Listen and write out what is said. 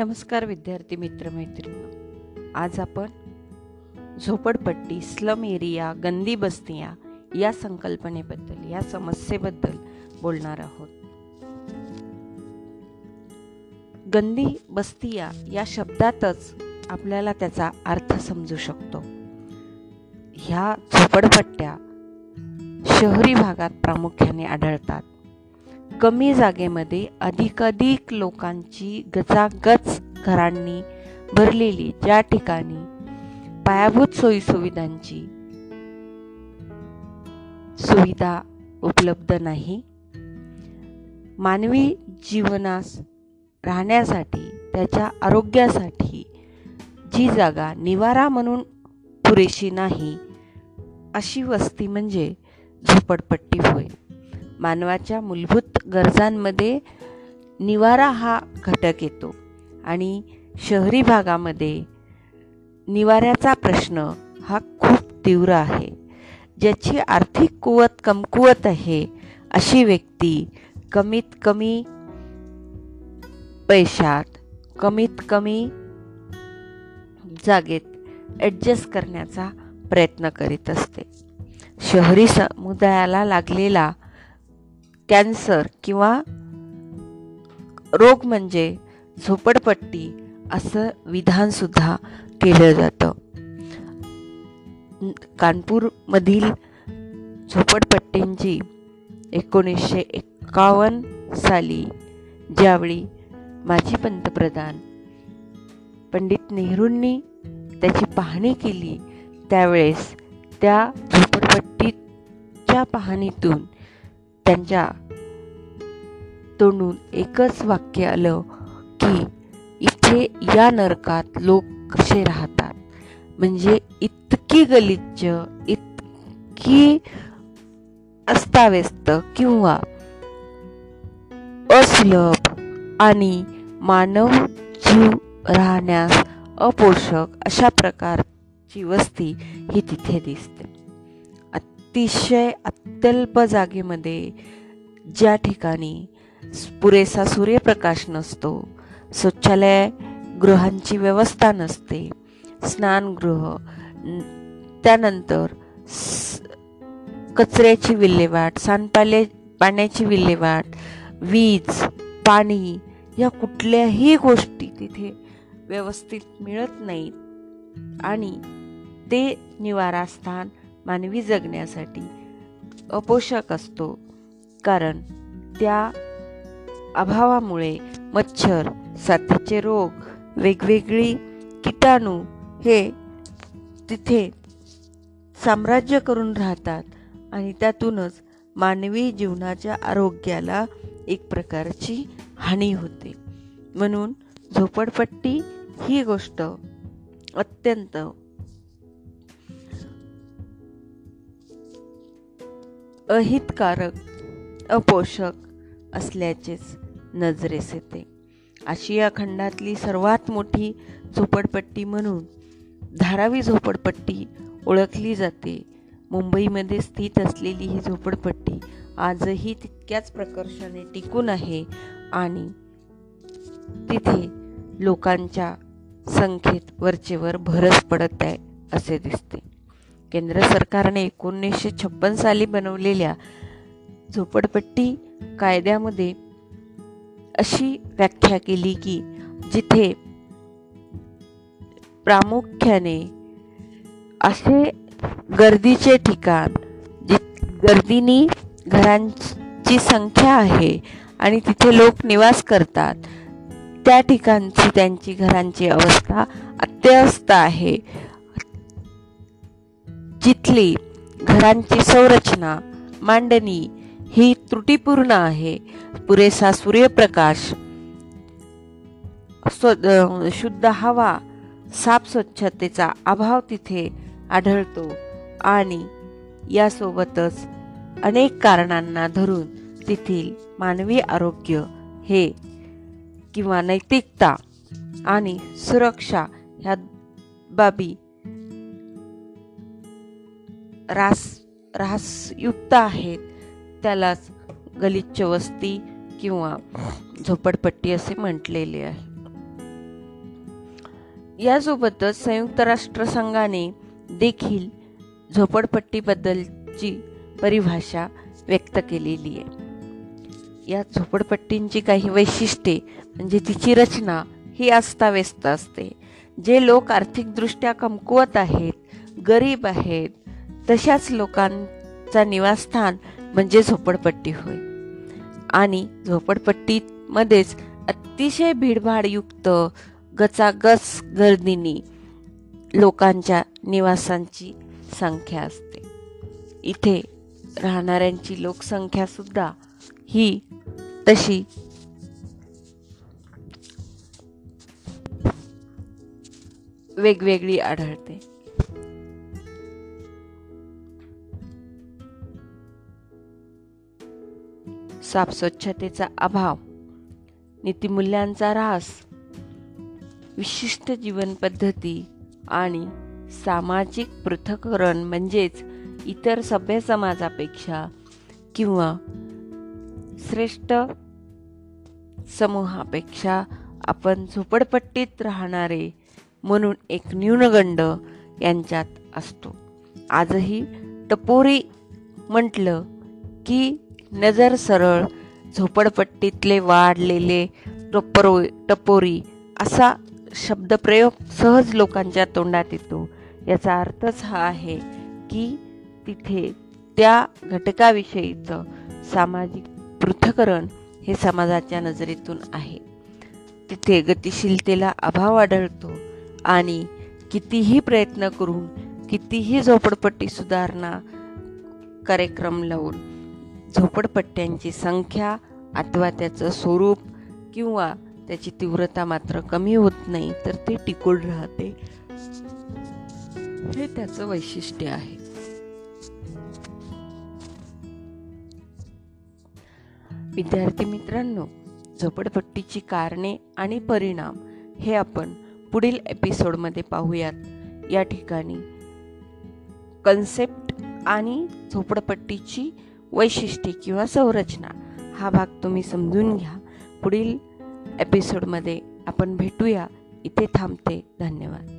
नमस्कार विद्यार्थी मित्रमैत्रिणी आज आपण झोपडपट्टी स्लम एरिया गंदी बस्तिया या संकल्पनेबद्दल या समस्येबद्दल बोलणार आहोत. गंदी बस्तिया या शब्दातच आपल्याला त्याचा अर्थ समजू शकतो. ह्या झोपडपट्ट्या शहरी भागात प्रामुख्याने आढळतात. कमी जागेमध्ये अधिकाधिक लोकांची गजागज घरांनी भरलेली ज्या ठिकाणी पायाभूत सोयीसुविधांची सुविधा उपलब्ध नाही मानवी जीवनास राहण्यासाठी त्याच्या आरोग्यासाठी जी जागा निवारा म्हणून पुरेशी नाही अशी वस्ती म्हणजे झोपडपट्टी होय. मानवाच्या मूलभूत गरजांमध्ये निवारा हा घटक येतो. आणि शहरी भागामध्ये निवाऱ्याचा प्रश्न हा खूप तीव्र आहे. ज्याची आर्थिक कुवत कमकुवत आहे अशी व्यक्ती कमीत कमी पैशात कमीत कमी जागेत ॲडजस्ट करण्याचा प्रयत्न करीत असते. शहरी समुदायाला लागलेला कॅन्सर किंवा रोग म्हणजे झोपडपट्टी असं विधानसुद्धा केलं जातं. कानपूरमधील झोपडपट्टींची एकोणीसशे एक्कावन्न साली ज्यावेळी माजी पंतप्रधान पंडित नेहरूंनी त्याची पाहणी केली त्यावेळेस त्या झोपडपट्टीच्या पाहणीतून त्यांच्या तोंडून एकच वाक्य आलं की इथे या नरकात लोक कसे राहतात? म्हणजे इतकी गलिच्छ इतकी अस्ताव्यस्त किंवा असुलभ आणि मानव जीव राहण्यास अपोषक अशा प्रकारची वस्ती ही तिथे दिसते. अतिशय अत्यल्प जागेमध्ये ज्या ठिकाणी पुरेसा सूर्यप्रकाश नसतो शौचालय गृहांची व्यवस्था नसते स्नानगृह त्यानंतर कचऱ्याची विल्हेवाट सांडपाले पाण्याची विल्हेवाट वीज पाणी या कुठल्याही गोष्टी तिथे व्यवस्थित मिळत नाहीत. आणि ते निवारास्थान मानवी जगण्यासाठी अपोषक असतो. कारण त्या अभावामुळे मच्छर साथीचे रोग वेगवेगळी किटाणू हे तिथे साम्राज्य करून राहतात आणि त्यातूनच मानवी जीवनाच्या आरोग्याला एक प्रकारची हानी होते. म्हणून झोपडपट्टी ही गोष्ट अत्यंत अहितकारक अपोषक असल्याचेच नजरेस येते आशिया खंडातली सर्वात मोठी झोपडपट्टी म्हणून धारावी झोपडपट्टी ओळखली जाते. मुंबईमध्ये स्थित असलेली ही झोपडपट्टी आजही तितक्याच प्रकर्षाने टिकून आहे आणि तिथे लोकांच्या संख्येत वरचेवर भरच पडत आहे असे दिसते. केंद्र सरकारने एकोणीसशे छप्पन साली बनवलेल्या झोपडपट्टी कायद्यामध्ये अशी व्याख्या केली की जिथे प्रामुख्याने असे गर्दीचे ठिकाण गर्दीनी घरांची संख्या आहे आणि तिथे लोक निवास करतात त्या ठिकाणची त्यांची घरांची अवस्था अत्यस्त आहे. जिथली घरांची संरचना मांडणी ही त्रुटीपूर्ण आहे. पुरेसा सूर्यप्रकाश शुद्ध हवा साफ स्वच्छतेचा अभाव तिथे आढळतो आणि यासोबतच अनेक कारणांना धरून तेथील मानवी आरोग्य हे किंवा नैतिकता आणि सुरक्षा ह्या बाबी रास रासयुक्त आहेत. त्यालाच गलिच्छ वस्ती किंवा झोपडपट्टी असे म्हटलेले आहे. यासोबतच संयुक्त राष्ट्रसंघाने देखील झोपडपट्टीबद्दलची परिभाषा व्यक्त केलेली आहे. या झोपडपट्टींची काही वैशिष्ट्ये म्हणजे तिची रचना ही अस्ताव्यस्त असते. जे लोक आर्थिकदृष्ट्या कमकुवत आहेत गरीब आहेत तशाच लोकांचा निवासस्थान म्हणजे झोपडपट्टी होय. आणि झोपडपट्टीमध्येच अतिशय भीडभाडयुक्त गचागच गर्दीनी लोकांच्या निवासांची संख्या असते. इथे राहणाऱ्यांची लोकसंख्यासुद्धा ही तशी वेगवेगळी आढळते. साफ स्वच्छतेचा अभाव नीतिमूल्यांचा ऱ्हास विशिष्ट जीवनपद्धती आणि सामाजिक पृथकरण म्हणजेच इतर सभ्य समाजापेक्षा किंवा श्रेष्ठ समूहापेक्षा आपण झोपडपट्टीत राहणारे म्हणून एक न्यूनगंड यांच्यात असतो. आजही टपोरी म्हटलं की नजर सरळ झोपडपट्टीतले वाढलेले टपोरो टपोरी असा शब्दप्रयोग सहज लोकांच्या तोंडात येतो. याचा अर्थच हा आहे की तिथे त्या घटकाविषयीचं सामाजिक पृथकरण हे समाजाच्या नजरेतून आहे. तिथे गतिशीलतेला अभाव आढळतो आणि कितीही प्रयत्न करून कितीही झोपडपट्टी सुधारणा कार्यक्रम लावून झोपडपट्ट्यांची संख्या अथवा त्याचं स्वरूप किंवा त्याची तीव्रता मात्र कमी होत नाही तर ते टिकून राहते. हे त्याचं वैशिष्ट्य आहे. विद्यार्थी मित्रांनो झोपडपट्टीची कारणे आणि परिणाम हे आपण पुढील एपिसोडमध्ये पाहूयात. या ठिकाणी कन्सेप्ट आणि झोपडपट्टीची वैशिष्ट्ये किंवा संरचना हा भाग तुम्ही समजून घ्या. पुढील एपिसोडमध्ये आपण भेटूया. इथे थांबते. धन्यवाद.